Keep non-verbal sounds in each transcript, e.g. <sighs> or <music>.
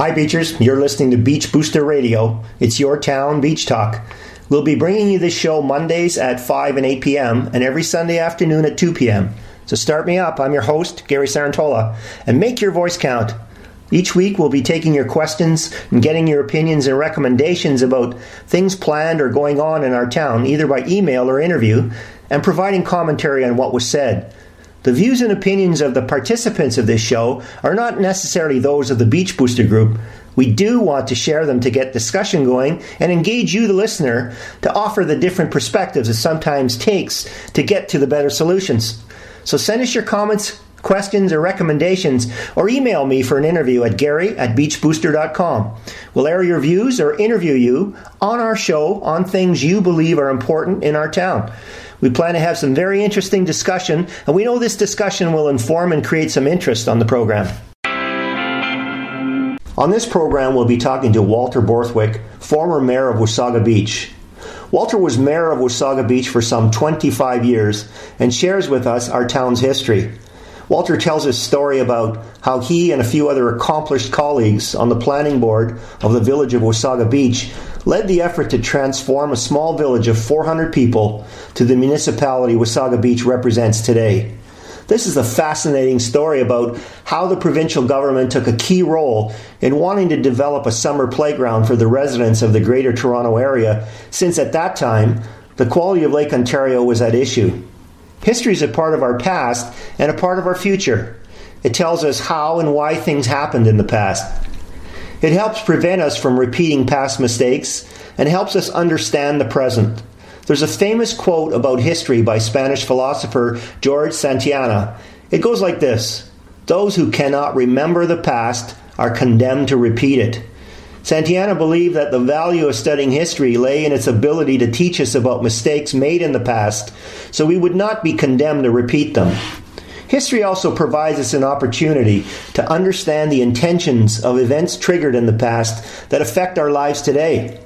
Hi, Beachers. You're listening to Beach Booster Radio. It's your town beach talk. We'll be bringing you this show Mondays at 5 and 8 p.m. and every Sunday afternoon at 2 p.m. So start me up. I'm your host, Gary Sarantola, and make your voice count. Each week, we'll be taking your questions and getting your opinions and recommendations about things planned or going on in our town, either by email or interview, and providing commentary on what was said. The views and opinions of the participants of this show are not necessarily those of the Beach Booster Group. We do want to share them to get discussion going and engage you, the listener, to offer the different perspectives it sometimes takes to get to the better solutions. So send us your comments, questions, or recommendations, or email me for an interview at gary at beachbooster.com. We'll air your views or interview you on our show on things you believe are important in our town. We plan to have some very interesting discussion, and we know this discussion will inform and create some interest on the program. On this program, we'll be talking to Walter Borthwick, former mayor of Wasaga Beach. Walter was mayor of Wasaga Beach for some 25 years and shares with us our town's history. Walter tells his story about how he and a few other accomplished colleagues on the planning board of the village of Wasaga Beach led the effort to transform a small village of 400 people to the municipality Wasaga Beach represents today. This is a fascinating story about how the provincial government took a key role in wanting to develop a summer playground for the residents of the Greater Toronto Area, since at that time the quality of Lake Ontario was at issue. History is a part of our past and a part of our future. It tells us how and why things happened in the past. It helps prevent us from repeating past mistakes and helps us understand the present. There's a famous quote about history by Spanish philosopher George Santayana. It goes like this Those who cannot remember the past are condemned to repeat it. Santayana believed that the value of studying history lay in its ability to teach us about mistakes made in the past so we would not be condemned to repeat them. History also provides us an opportunity to understand the intentions of events triggered in the past that affect our lives today.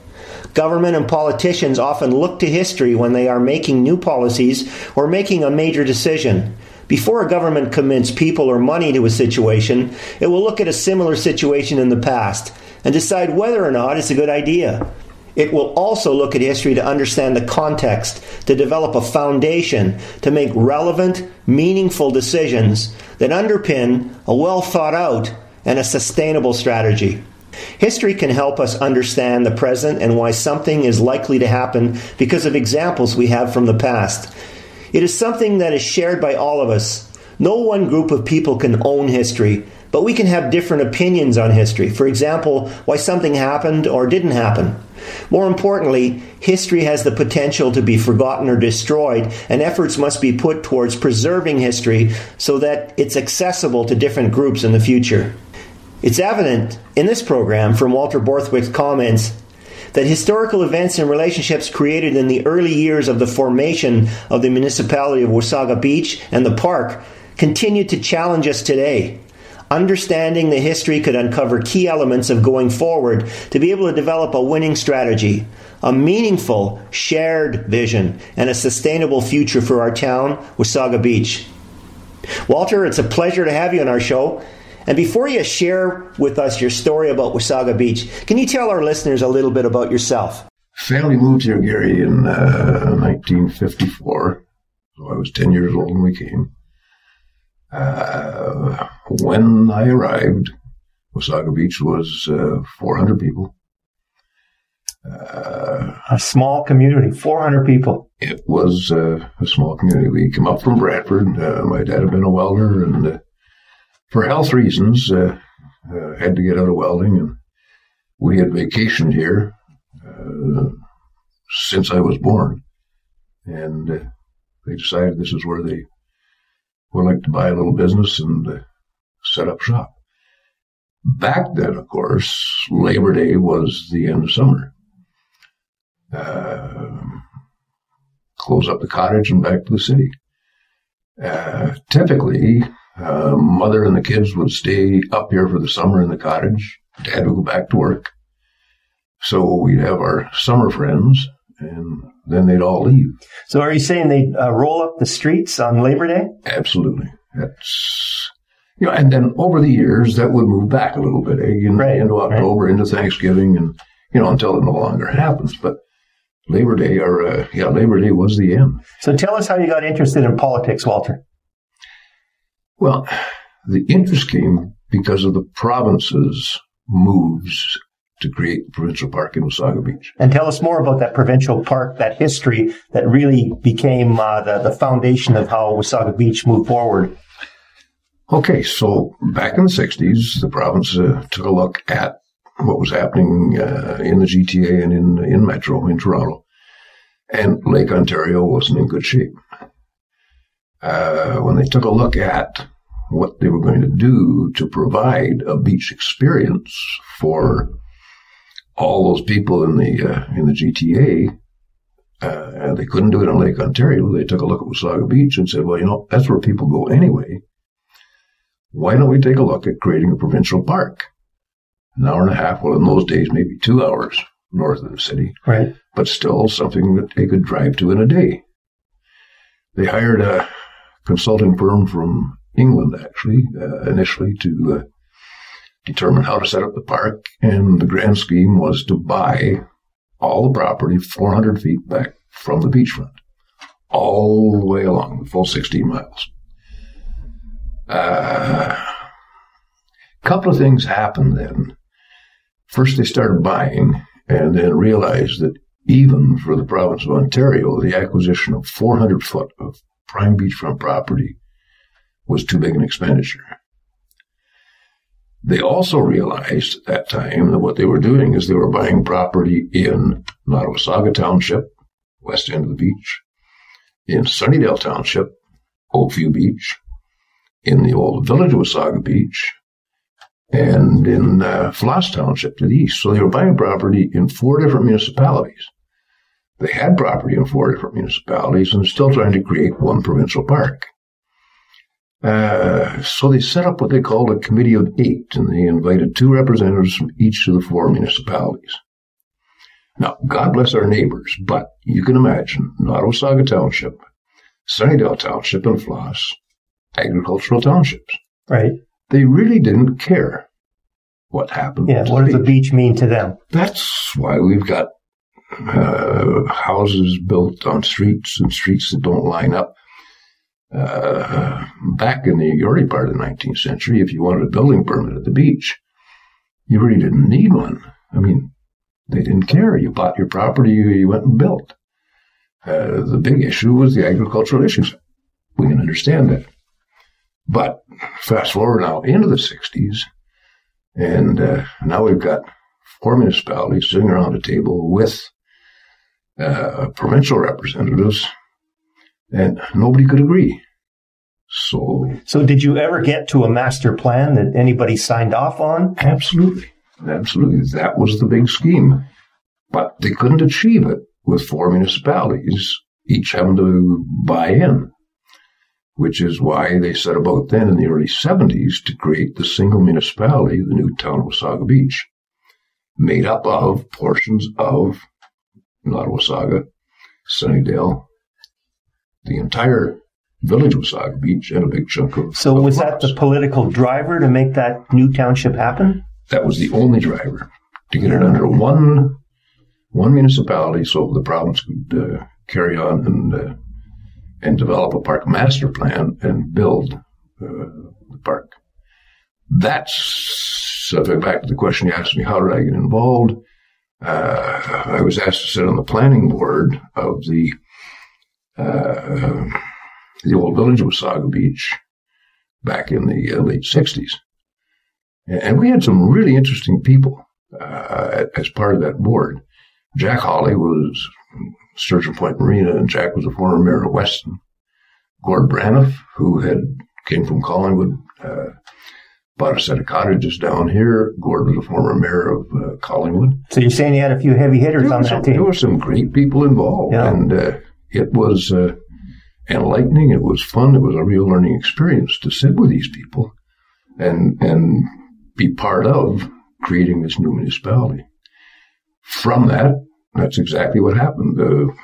Government and politicians often look to history when they are making new policies or making a major decision. Before a government commits people or money to a situation, it will look at a similar situation in the past and decide whether or not it's a good idea. It will also look at history to understand the context, to develop a foundation, to make relevant, meaningful decisions that underpin a well thought out and a sustainable strategy. History can help us understand the present and why something is likely to happen because of examples we have from the past. It is something that is shared by all of us. No one group of people can own history, but we can have different opinions on history. For example, why something happened or didn't happen. More importantly, history has the potential to be forgotten or destroyed, and efforts must be put towards preserving history so that it's accessible to different groups in the future. It's evident in this program from Walter Borthwick's comments that historical events and relationships created in the early years of the formation of the municipality of Wasaga Beach and the park continue to challenge us today. Understanding the history could uncover key elements of going forward to be able to develop a winning strategy, a meaningful, shared vision, and a sustainable future for our town, Wasaga Beach. Walter, it's a pleasure to have you on our show. And before you share with us your story about Wasaga Beach, can you tell our listeners a little bit about yourself? Family moved here, Gary, in uh, 1954. So I was 10 years old when we came. Uh, when I arrived, Wasaga Beach was uh, 400 people. Uh, a small community, 400 people. It was uh, a small community. We came up from Bradford. Uh, my dad had been a welder, and uh, for health reasons, had to get out of welding. And we had vacationed here since I was born, and they decided this is where they would like to buy a little business and uh, set up shop. Back then, of course, Labor Day was the end of summer. Uh, close up the cottage and back to the city. Uh, typically, uh, mother and the kids would stay up here for the summer in the cottage. Dad would go back to work. So we'd have our summer friends and then they'd all leave. So are you saying they'd uh, roll up the streets on Labor Day? Absolutely. That's You know, and then over the years, that would move back a little bit, eh? Right, into October, into Thanksgiving, and, you know, until it no longer happens. But Labor Day, or, uh, yeah, Labor Day was the end. So tell us how you got interested in politics, Walter. Well, the interest came because of the province's moves to create the provincial park in Wasaga Beach. And tell us more about that provincial park, that history that really became uh, the, the foundation of how Wasaga Beach moved forward. Okay, so back in the 60s, the province uh, took a look at what was happening uh, in the GTA and in, in Metro, in Toronto. And Lake Ontario wasn't in good shape. Uh, when they took a look at what they were going to do to provide a beach experience for all those people in the uh, in the GTA, uh, they couldn't do it in Lake Ontario. They took a look at Wasaga Beach and said, "Well, you know, that's where people go anyway. Why don't we take a look at creating a provincial park? An hour and a half, well, in those days, maybe two hours north of the city, Right. but still something that they could drive to in a day." They hired a consulting firm from England, actually, uh, initially to uh, determine how to set up the park. And the grand scheme was to buy all the property 400 feet back from the beachfront, all the way along the full 16 miles. A uh, couple of things happened then. First, they started buying and then realized that even for the province of Ontario, the acquisition of 400 foot of prime beachfront property was too big an expenditure. They also realized at that time that what they were doing is they were buying property in Nottawasaga Township, west end of the beach, in Sunnidale Township, Oakview Beach, in the old village of Wasaga Beach, and in uh, Flos Township to the east. So they were buying property in four different municipalities. They had property in four different municipalities and still trying to create one provincial park. Uh, so they set up what they called a committee of eight, and they invited two representatives from each of the four municipalities. Now, God bless our neighbors, but you can imagine Nottawasaga Township, Sunnidale Township, and Flos, agricultural townships. Right. They really didn't care what happened. Yeah. What does the beach. mean to them? That's why we've got uh, houses built on streets and streets that don't line up. Uh, back in the early part of the 19th century, if you wanted a building permit at the beach, you really didn't need one. I mean, they didn't care. You bought your property, you, you went and built. Uh, the big issue was the agricultural issues. We can understand that. But fast forward now into the 60s, and uh, now we've got four municipalities sitting around a table with uh, provincial representatives, and nobody could agree. So, So did you ever get to a master plan that anybody signed off on? absolutely, absolutely, that was the big scheme. But they couldn't achieve it with four municipalities, each having to buy in, which is why they set about then in the early 70s to create the single municipality, the new town of Wasaga Beach, made up of portions of Nottawasaga, Sunnidale, the entire village of Wasaga Beach, and a big chunk of. So of was that the political driver to make that new township happen? that was the only driver to get it under one one municipality, so the province could uh, carry on and uh, and develop a park master plan and build uh, the park. That's so back to the question you asked me, how did I get involved? Uh, I was asked to sit on the planning board of the uh, the old village of Wasaga Beach back in the uh, late '60s. And we had some really interesting people uh, as part of that board. Jack Hawley was Sturgeon Point Marina, and Jack was a former mayor of Weston. Gord Braniff, who had came from Collingwood, uh, bought a set of cottages down here. Gord was a former mayor of uh, Collingwood. So you're saying you had a few heavy hitters on that some, that there were some great people involved, Yeah. and uh, it was uh, enlightening. It was fun. It was a real learning experience to sit with these people and and be part of creating this new municipality. From that, that's exactly what happened. The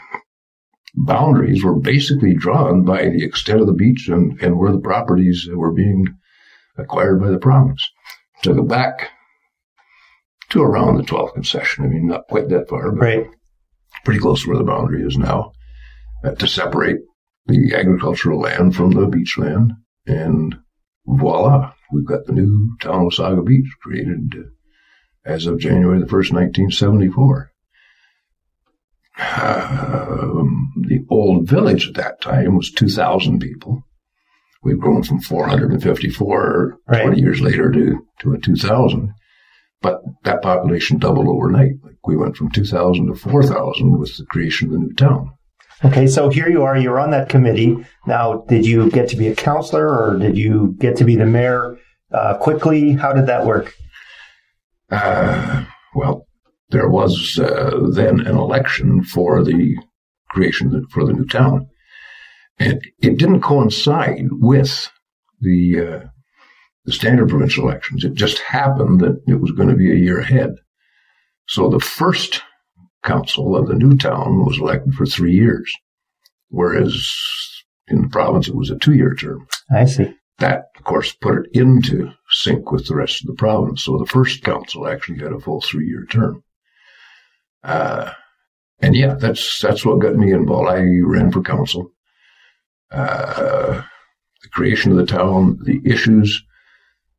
boundaries were basically drawn by the extent of the beach and, and where the properties were being acquired by the province. Took it back to around the 12th concession. I mean, not quite that far, but Right. pretty close to where the boundary is now, uh, to separate the agricultural land from the beach land. And voila, we've got the new town of Saga Beach created uh, as of January the 1st, 1974. Um, the old village at that time was 2,000 people. We've grown from 454 Right. 20 years later to, to a 2,000. But that population doubled overnight. Like we went from 2,000 to 4,000 with the creation of the new town. Okay, so here you are. You're on that committee. Now, did you get to be a councilor or did you get to be the mayor uh, quickly? How did that work? Uh, well, there was uh, then an election for the creation of the, for the new town, and it didn't coincide with the uh, the standard provincial elections. It just happened that it was going to be a year ahead. So the first council of the new town was elected for three years, whereas in the province it was a two-year term I see. that, of course, put it into sync with the rest of the province. So the first council actually had a full three-year term. Uh, and yeah, that's that's what got me involved. I ran for council. Uh, the creation of the town, the issues,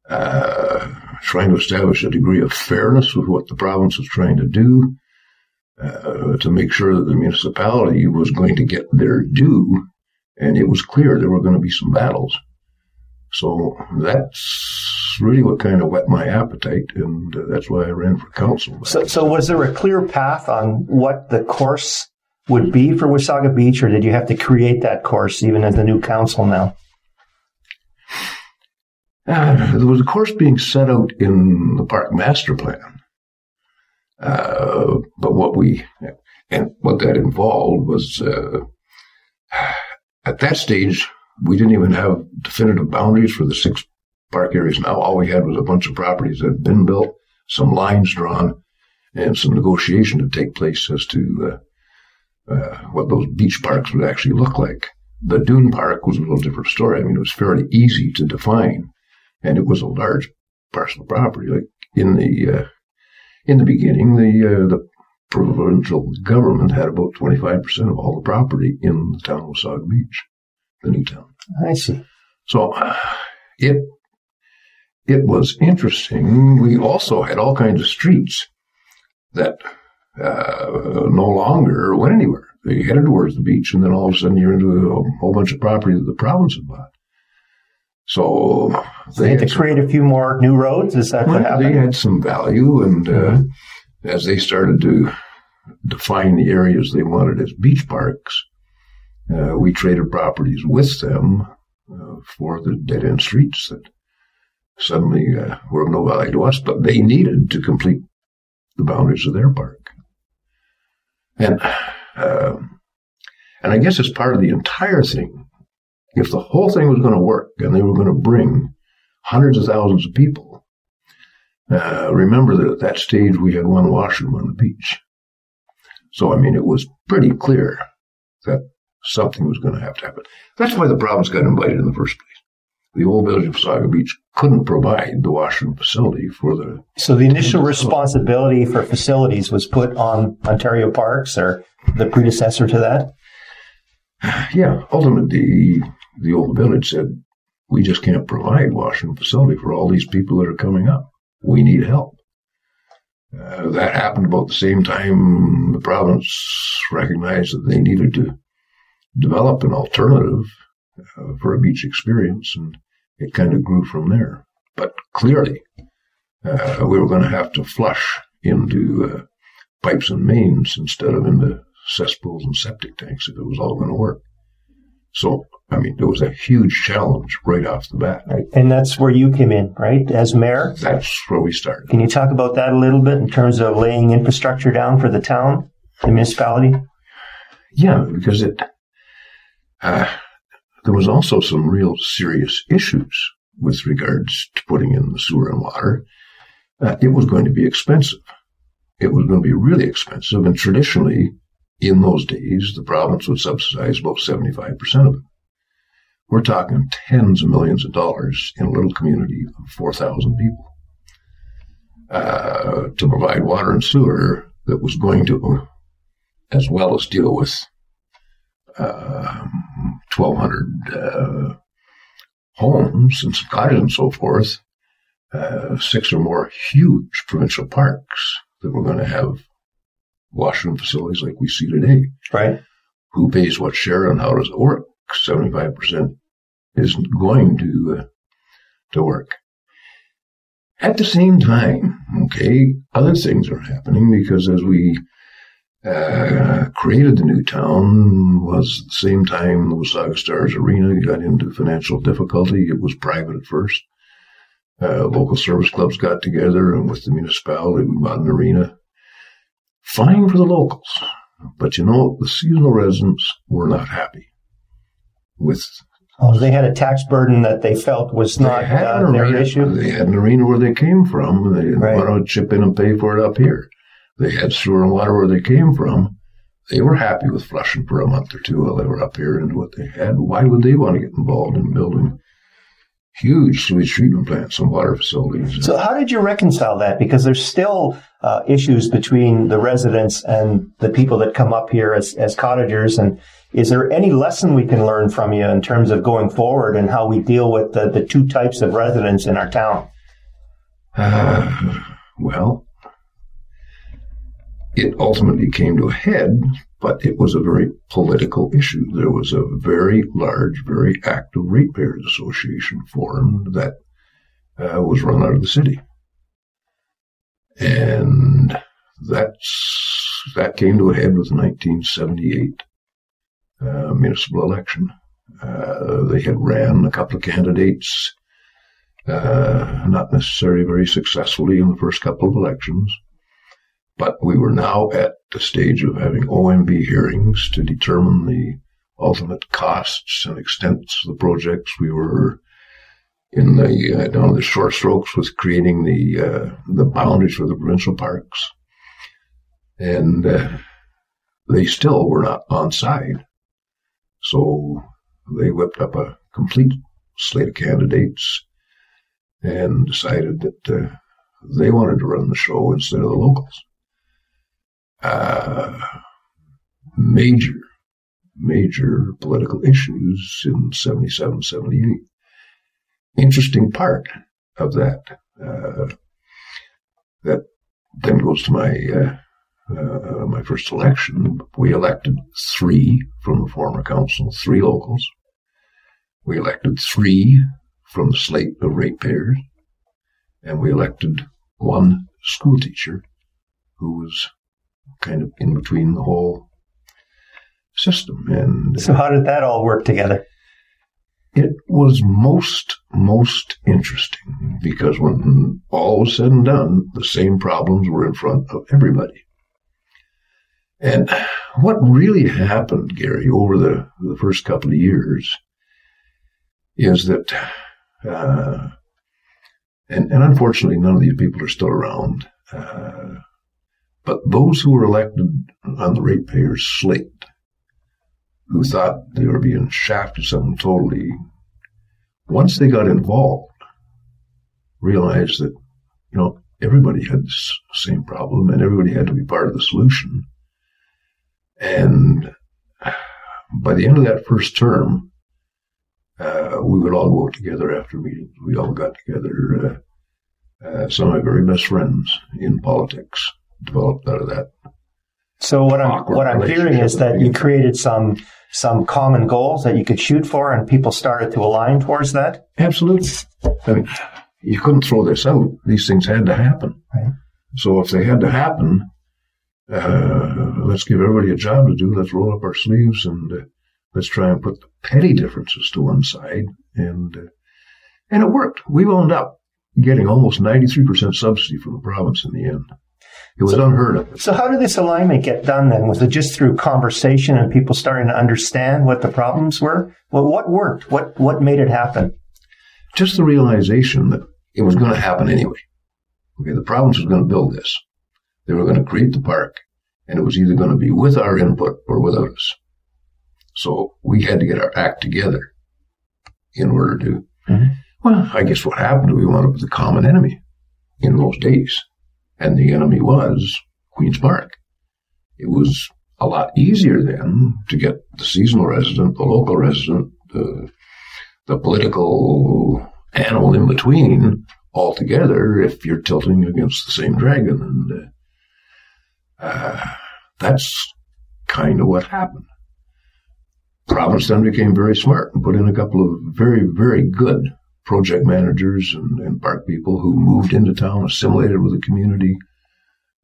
uh, trying to establish a degree of fairness with what the province was trying to do, uh, to make sure that the municipality was going to get their due, and it was clear there were going to be some battles. So that's really what kind of whet my appetite, and uh, that's why I ran for council. So, so was there a clear path on what the course would be for Wasaga Beach, or did you have to create that course even as the new council now? Uh, there was a course being set out in the park master plan, uh, but what we and what that involved was uh, at that stage we didn't even have definitive boundaries for the six park areas. Now all we had was a bunch of properties that had been built, some lines drawn, and some negotiation to take place as to uh, uh, what those beach parks would actually look like. The dune park was a little different story. I mean, it was fairly easy to define and it was a large parcel of property. Like in the uh, in the beginning, the uh, the provincial government had about twenty five percent of all the property in the town of Saga Beach, the new town. I see. So uh, it it was interesting. We also had all kinds of streets that uh, no longer went anywhere. They headed towards the beach, and then all of a sudden you're into a whole bunch of property that the province had bought. So They had to some- create a few more new roads. Is that what happened? they had some value, and uh, as they started to define the areas they wanted as beach parks, uh, we traded properties with them uh, for the dead end streets that suddenly uh, were of no value to us, but they needed to complete the boundaries of their park. And um and I guess as part of the entire thing, if the whole thing was going to work and they were going to bring hundreds of thousands of people, uh, remember that at that stage we had one washroom on the beach. So, I mean, it was pretty clear that something was going to have to happen. That's why the province got invited in the first place. The old village of Saga Beach couldn't provide the washroom facility for the. So the initial responsibility for facilities was put on Ontario Parks or the predecessor to that. Yeah, ultimately, the old village said, we just can't provide washroom facility for all these people that are coming up. We need help. Uh, that happened about the same time the province recognized that they needed to develop an alternative uh, for a beach experience, and it kind of grew from there. But clearly, uh, we were going to have to flush into uh, pipes and mains instead of into cesspools and septic tanks if it was all going to work. So, I mean, it was a huge challenge right off the bat. Right. And that's where you came in, right? As mayor. That's where we started. Can you talk about that a little bit in terms of laying infrastructure down for the town, the municipality? Yeah, because it, uh, there was also some real serious issues with regards to putting in the sewer and water. Uh, it was going to be expensive. It was going to be really expensive. And traditionally, in those days, the province would subsidize about 75% of it. we're talking tens of millions of dollars in a little community of 4,000 people uh, to provide water and sewer that was going to, as well as deal with uh, 1,200 uh, homes and cottages and so forth, uh, six or more huge provincial parks that were going to have washroom facilities like we see today. Right. Who pays what share and how does it work? 75% isn't going to, uh, to work. At the same time, okay, other things are happening because as we uh, created the new town was the same time the Wasaga Stars Arena got into financial difficulty. It was private at first. Uh, local service clubs got together and with the municipality we bought an arena. Fine for the locals, but you know the seasonal residents were not happy with Oh, they had a tax burden that they felt was not uh, their arena, issue. They had an arena where they came from. They didn't right. want to chip in and pay for it up here. They had sewer and water where they came from. They were happy with flushing for a month or two while they were up here into what they had. Why would they want to get involved in building huge sewage treatment plants and water facilities? So, how did you reconcile that? Because there's still uh, issues between the residents and the people that come up here as, as cottagers. And is there any lesson we can learn from you in terms of going forward and how we deal with the, the two types of residents in our town? Uh, <sighs> well, it ultimately came to a head, but it was a very political issue. There was a very large, very active ratepayers association formed that uh, was run out of the city. And that's, that came to a head with the 1978 uh, municipal election. Uh, they had ran a couple of candidates, uh, not necessarily very successfully in the first couple of elections. But we were now at the stage of having OMB hearings to determine the ultimate costs and extents of the projects. We were in the uh, down the short strokes with creating the uh, the boundaries for the provincial parks, and uh, they still were not on side. So they whipped up a complete slate of candidates and decided that uh, they wanted to run the show instead of the locals uh, major, major political issues in 77, 78. Interesting part of that, uh, that then goes to my, uh, uh, my first election. We elected three from the former council, three locals. We elected three from the slate of ratepayers, and we elected one school teacher who was kind of in between the whole system. And so, how did that all work together? It was most most interesting because when all was said and done, the same problems were in front of everybody. And what really happened, Gary, over the, the first couple of years is that, uh, and, and unfortunately, none of these people are still around. Uh, but those who were elected on the ratepayers' slate, who thought they were being shafted something totally, once they got involved, realized that, you know, everybody had the same problem and everybody had to be part of the solution. And <sighs> by the end of that first term, uh, we would all go together after meetings. We all got together. Uh, uh, some of my very best friends in politics developed out of that. So what I'm what I'm hearing is that you created some some common goals that you could shoot for, and people started to align towards that. Absolutely. I mean, you couldn't throw this out. These things had to happen. Right. So if they had to happen, uh, let's give everybody a job to do. Let's roll up our sleeves and uh, let's try and put the petty differences to one side. And uh, and it worked. We wound up getting almost 93% subsidy from the province in the end. It was so, unheard of. So how did this alignment get done then? Was it just through conversation and people starting to understand what the problems were? Well, what worked? What what made it happen? Just the realization that it was going to happen anyway. Okay, the province was going to build this. They were going to create the park, and it was either going to be with our input or without us. So we had to get our act together in order to. Mm-hmm. Well, I guess what happened, we wound up with a common enemy in those days. And the enemy was Queen's Park. It was a lot easier then to get the seasonal resident, the local resident, the, the political animal in between all together if you're tilting against the same dragon. And uh, uh, that's kind of what happened. Providence then became very smart and put in a couple of very, very good project managers and, and park people who moved into town, assimilated with the community,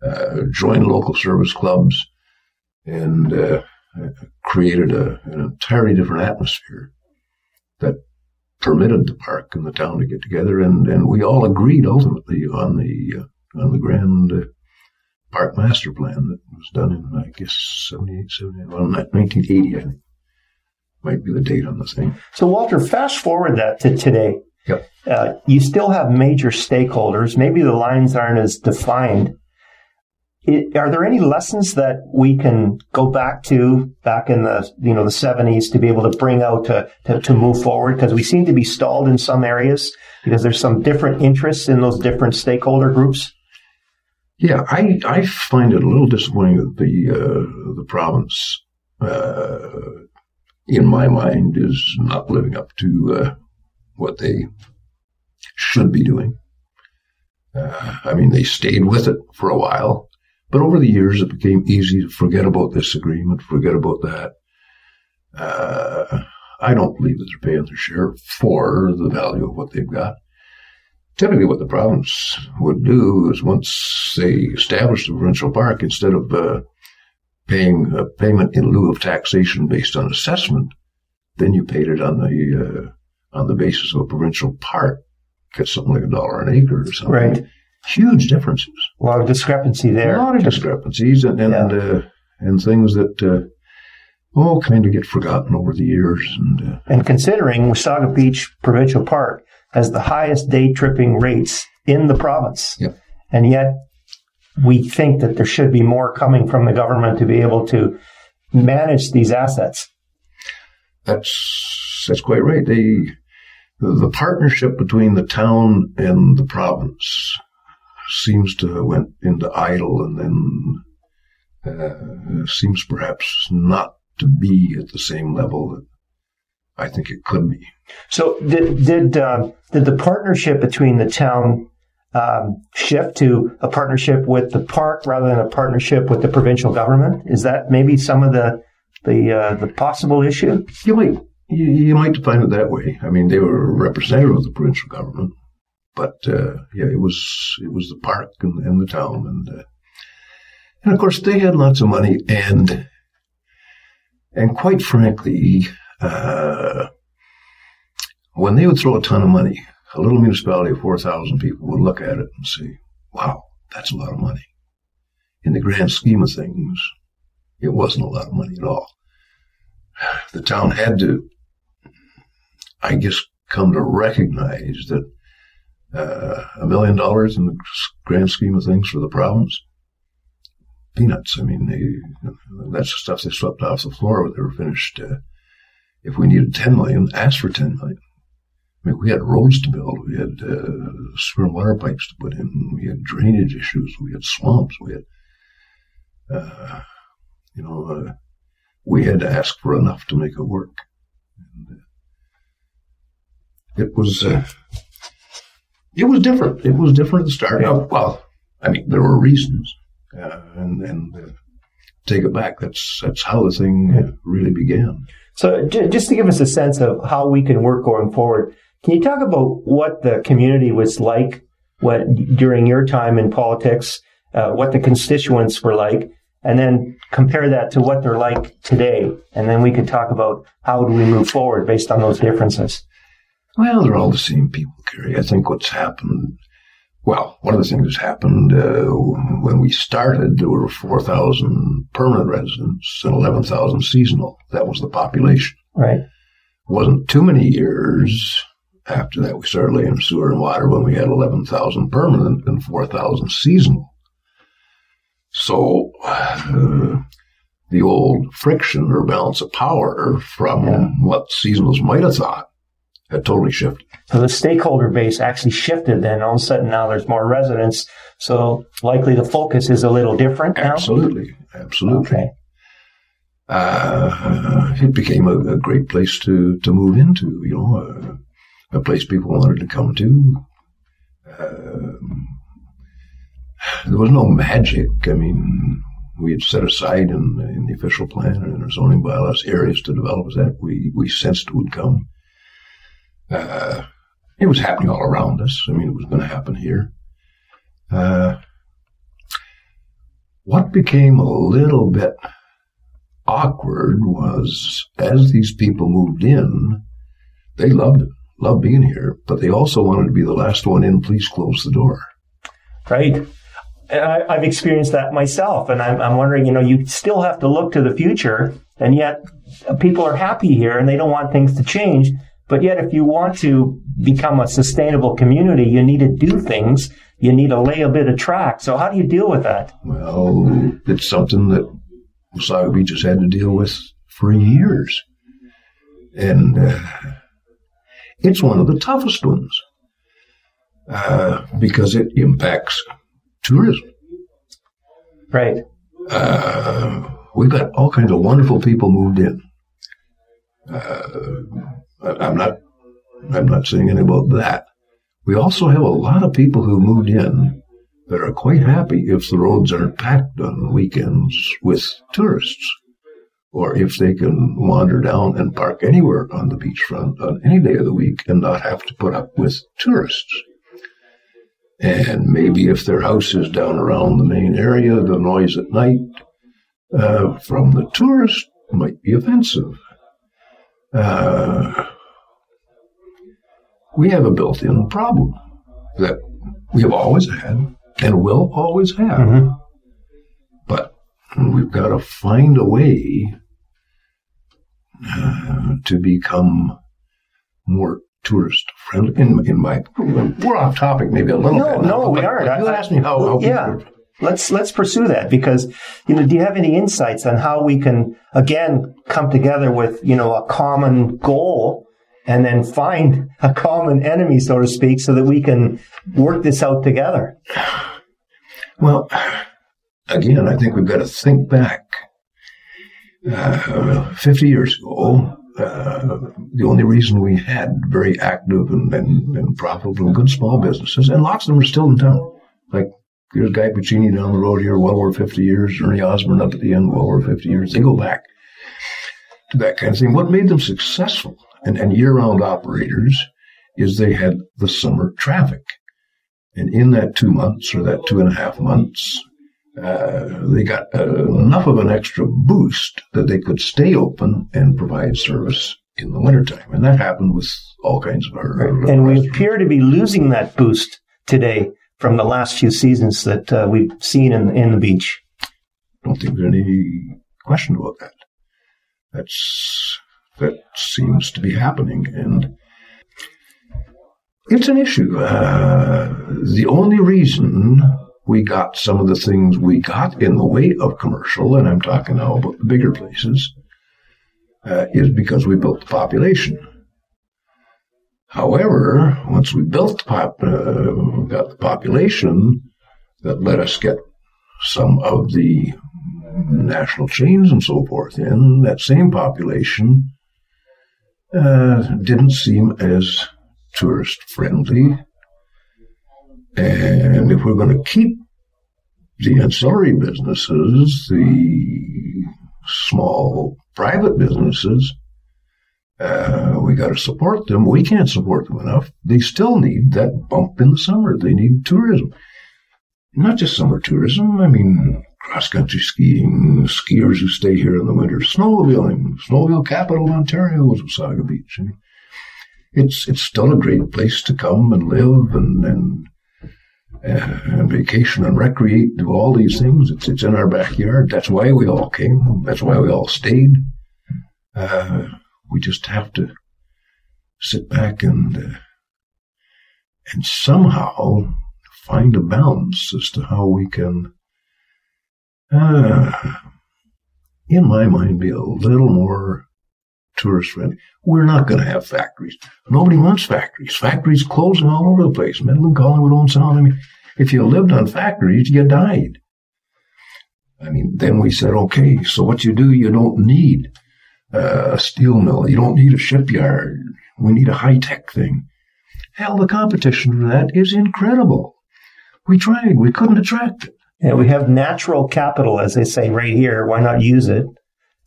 uh, joined local service clubs, and uh, created a, an entirely different atmosphere that permitted the park and the town to get together, and, and we all agreed ultimately on the uh, on the grand uh, park master plan that was done in I guess 78, 78 well, 1980, I think might be the date on the thing. So Walter, fast forward that to today. Yep. Uh, you still have major stakeholders. Maybe the lines aren't as defined, it, are there any lessons that we can go back to back in the you know the 70s to be able to bring out to, to, to move forward because we seem to be stalled in some areas because there's some different interests in those different stakeholder groups yeah i i find it a little disappointing that the uh, the province uh, in my mind is not living up to uh, what they should be doing uh, I mean, they stayed with it for a while, but over the years, it became easy to forget about this agreement, forget about that. Uh, I don't believe that they're paying their share for the value of what they've got. Typically, what the province would do is once they establish the provincial park, instead of uh, paying a payment in lieu of taxation based on assessment, then you paid it on the uh, on the basis of a provincial park, get something like a dollar an acre or something. Right huge differences. A lot of discrepancy there. A lot of discrepancies and and, yeah. uh, and things that uh, all kind of get forgotten over the years. And uh, and considering Wasaga Beach Provincial Park has the highest day tripping rates in the province, yep. and yet we think that there should be more coming from the government to be able to manage these assets. That's that's quite right. They the partnership between the town and the province seems to have went into idle and then uh, seems perhaps not to be at the same level that I think it could be. So did did uh, did the partnership between the town um, shift to a partnership with the park rather than a partnership with the provincial government? Is that maybe some of the the uh, the possible issue? You might you, you might define it that way. I mean, they were representative of the provincial government, but uh, yeah, it was it was the park and, and the town, and uh, and of course they had lots of money, and and quite frankly, uh, when they would throw a ton of money, a little municipality of four thousand people would look at it and say, "Wow, that's a lot of money." In the grand scheme of things, it wasn't a lot of money at all. <sighs> The town had to, I just come to recognize that uh, a million dollars in the grand scheme of things for the province. Peanuts. I mean, they, that's the stuff they swept off the floor when they were finished. Uh, if we needed 10 million, ask for 10 million. I mean, we had roads to build. We had uh, sewer water pipes to put in. We had drainage issues. We had swamps. We had, uh, you know, uh, we had to ask for enough to make it work. And, uh, it was uh, it was different. It was different at the start. Yeah. well, I mean, there were reasons, uh, and and uh, take it back. That's that's how the thing uh, really began. So, j- just to give us a sense of how we can work going forward, can you talk about what the community was like when during your time in politics? Uh, what the constituents were like, and then compare that to what they're like today, and then we could talk about how do we move forward based on those differences. Well, they're all the same people, Gary. I think what's happened, well, one of the things that's happened uh, when we started, there were 4,000 permanent residents and 11,000 seasonal. That was the population. Right. Wasn't too many years after that we started laying sewer and water when we had 11,000 permanent and 4,000 seasonal. So, uh, the old friction or balance of power from yeah. what seasonals might have thought had totally shifted. So the stakeholder base actually shifted then. All of a sudden now there's more residents. So likely the focus is a little different now? Absolutely. Absolutely. Okay. Uh, it became a, a, great place to, to move into, you know, uh, a place people wanted to come to. Um, there was no magic. I mean, we had set aside in, in the official plan and in our zoning bylaws areas to develop that we, we sensed would come. Uh, it was happening all around us. I mean, it was going to happen here. Uh, what became a little bit awkward was as these people moved in, they loved it, loved being here, but they also wanted to be the last one in. Please close the door. Right. I, have experienced that myself, and I'm, I'm wondering, you know, you still have to look to the future, and yet people are happy here and they don't want things to change. But yet, if you want to become a sustainable community, you need to do things. You need to lay a bit of track. So, how do you deal with that? Well, it's something that Wasaga Beach has had to deal with for years, and uh, it's one of the toughest ones uh, because it impacts tourism. Right. Uh, we've got all kinds of wonderful people moved in. I'm not, I'm not saying anything about that. We also have a lot of people who moved in that are quite happy if the roads aren't packed on weekends with tourists, or if they can wander down and park anywhere on the beachfront on any day of the week and not have to put up with tourists. And maybe if their house is down around the main area, the noise at night uh, from the tourist might be offensive. Uh, we have a built in problem that we have always had and will always have. Mm-hmm. But we've got to find a way uh, to become more tourist friendly. In, in my, we're off topic maybe a little no, bit. No, no, we aren't. You asked me how, how yeah. Let's let's pursue that because you know. Do you have any insights on how we can again come together with you know a common goal and then find a common enemy, so to speak, so that we can work this out together? Well, again, I think we've got to think back. Uh, 50 years ago, uh, the only reason we had very active and, and, and, profitable and good small businesses, and lots of them are still in town. Like there's Guy Puccini down the road here, well over 50 years, Ernie Osborne up at the end, well over 50 years. They go back to that kind of thing. What made them successful and, and year round operators is they had the summer traffic. And in that two months or that two and a half months, uh, they got uh, enough of an extra boost that they could stay open and provide service in the wintertime. And that happened with all kinds of our. And we appear to be losing that boost today from the last few seasons that uh, we've seen in, in the beach. I don't think there's any question about that. That's that seems to be happening, and it's an issue. Uh, the only reason we got some of the things we got in the way of commercial, and I'm talking now about the bigger places, uh, is because we built the population. However, once we built pop, uh, got the population that let us get some of the national chains and so forth in, that same population uh, didn't seem as tourist friendly and if we're going to keep the ancillary businesses, the small private businesses, uh, we got to support them. We can't support them enough. They still need that bump in the summer. They need tourism. Not just summer tourism. I mean, cross country skiing, skiers who stay here in the winter, snowmobiling. Snowmobile capital of Ontario is Wasaga Beach. I mean, it's it's still a great place to come and live and, and and vacation and recreate, do all these things. It's, it's in our backyard. That's why we all came. That's why we all stayed. Uh, we just have to sit back and uh, and somehow find a balance as to how we can, uh, in my mind, be a little more tourist friendly. We're not going to have factories. Nobody wants factories. Factories closing all over the place. Midland, Collingwood, Owen Sound. I mean, if you lived on factories, you died. I mean, then we said, okay, so what you do, you don't need uh, a steel mill. You don't need a shipyard. We need a high tech thing. Hell, the competition for that is incredible. We tried. We couldn't attract it. Yeah, we have natural capital, as they say right here. Why not use it?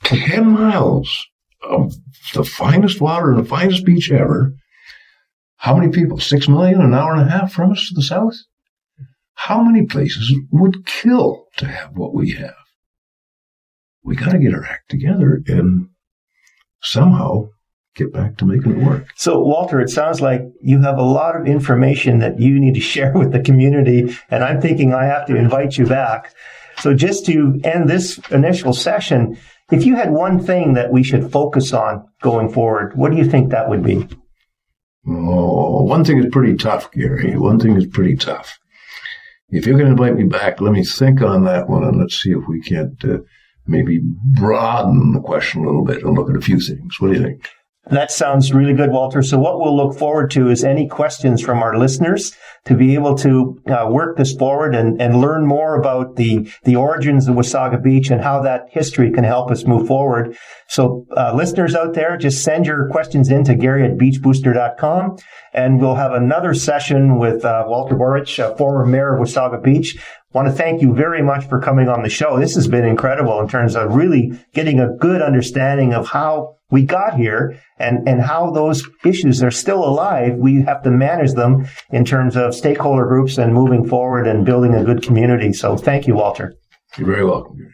10 miles of the finest water and the finest beach ever. How many people? Six million, an hour and a half from us to the south? How many places would kill to have what we have? We got to get our act together and somehow get back to making it work. So, Walter, it sounds like you have a lot of information that you need to <laughs> share with the community, and I'm thinking I have to invite you back. So, just to end this initial session, if you had one thing that we should focus on going forward, what do you think that would be? Oh, one thing is pretty tough, Gary. One thing is pretty tough. If you're going to invite me back, let me think on that one and let's see if we can't uh, maybe broaden the question a little bit and look at a few things. What do you think? That sounds really good, Walter. So what we'll look forward to is any questions from our listeners to be able to uh, work this forward and, and learn more about the, the origins of Wasaga Beach and how that history can help us move forward. So uh, listeners out there, just send your questions in to Gary at beachbooster.com and we'll have another session with uh, Walter Borthwick, former mayor of Wasaga Beach. Want to thank you very much for coming on the show. This has been incredible in terms of really getting a good understanding of how we got here and, and how those issues are still alive. We have to manage them in terms of stakeholder groups and moving forward and building a good community. So thank you, Walter. You're very welcome.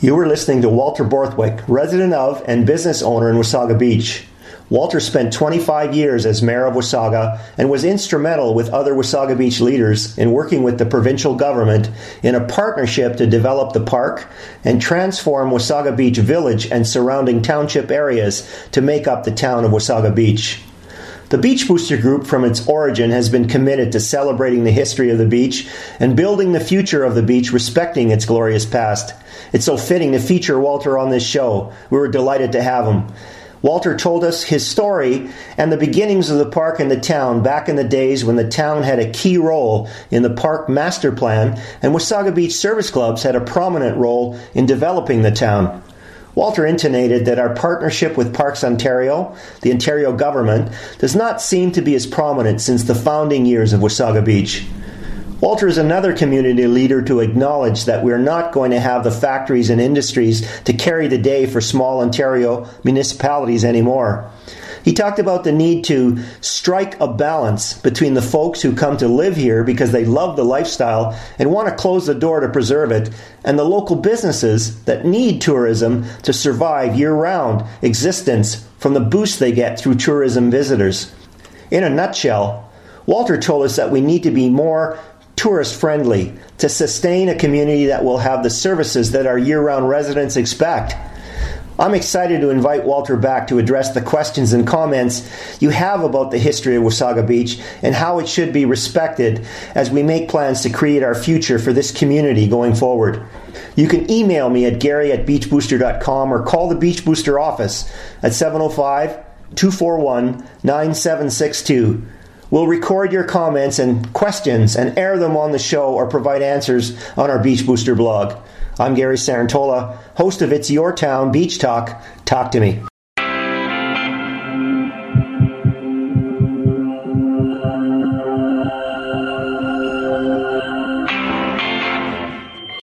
You were listening to Walter Borthwick, resident of and business owner in Wasaga Beach. Walter spent 25 years as mayor of Wasaga and was instrumental with other Wasaga Beach leaders in working with the provincial government in a partnership to develop the park and transform Wasaga Beach Village and surrounding township areas to make up the town of Wasaga Beach. The Beach Booster Group, from its origin, has been committed to celebrating the history of the beach and building the future of the beach, respecting its glorious past. It's so fitting to feature Walter on this show. We were delighted to have him. Walter told us his story and the beginnings of the park and the town back in the days when the town had a key role in the park master plan and Wasaga Beach Service Clubs had a prominent role in developing the town. Walter intimated that our partnership with Parks Ontario, the Ontario government, does not seem to be as prominent since the founding years of Wasaga Beach. Walter is another community leader to acknowledge that we're not going to have the factories and industries to carry the day for small Ontario municipalities anymore. He talked about the need to strike a balance between the folks who come to live here because they love the lifestyle and want to close the door to preserve it, and the local businesses that need tourism to survive year round existence from the boost they get through tourism visitors. In a nutshell, Walter told us that we need to be more tourist friendly to sustain a community that will have the services that our year round residents expect. I'm excited to invite Walter back to address the questions and comments you have about the history of Wasaga Beach and how it should be respected as we make plans to create our future for this community going forward. You can email me at gary at beachbooster.com or call the Beach Booster office at 705 241 9762. We'll record your comments and questions and air them on the show or provide answers on our Beach Booster blog. I'm Gary Sarantola, host of It's Your Town Beach Talk. Talk to me.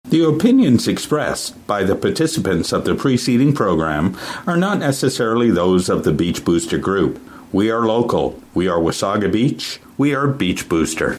The opinions expressed by the participants of the preceding program are not necessarily those of the Beach Booster Group we are local. We are Wasaga Beach. We are Beach Booster.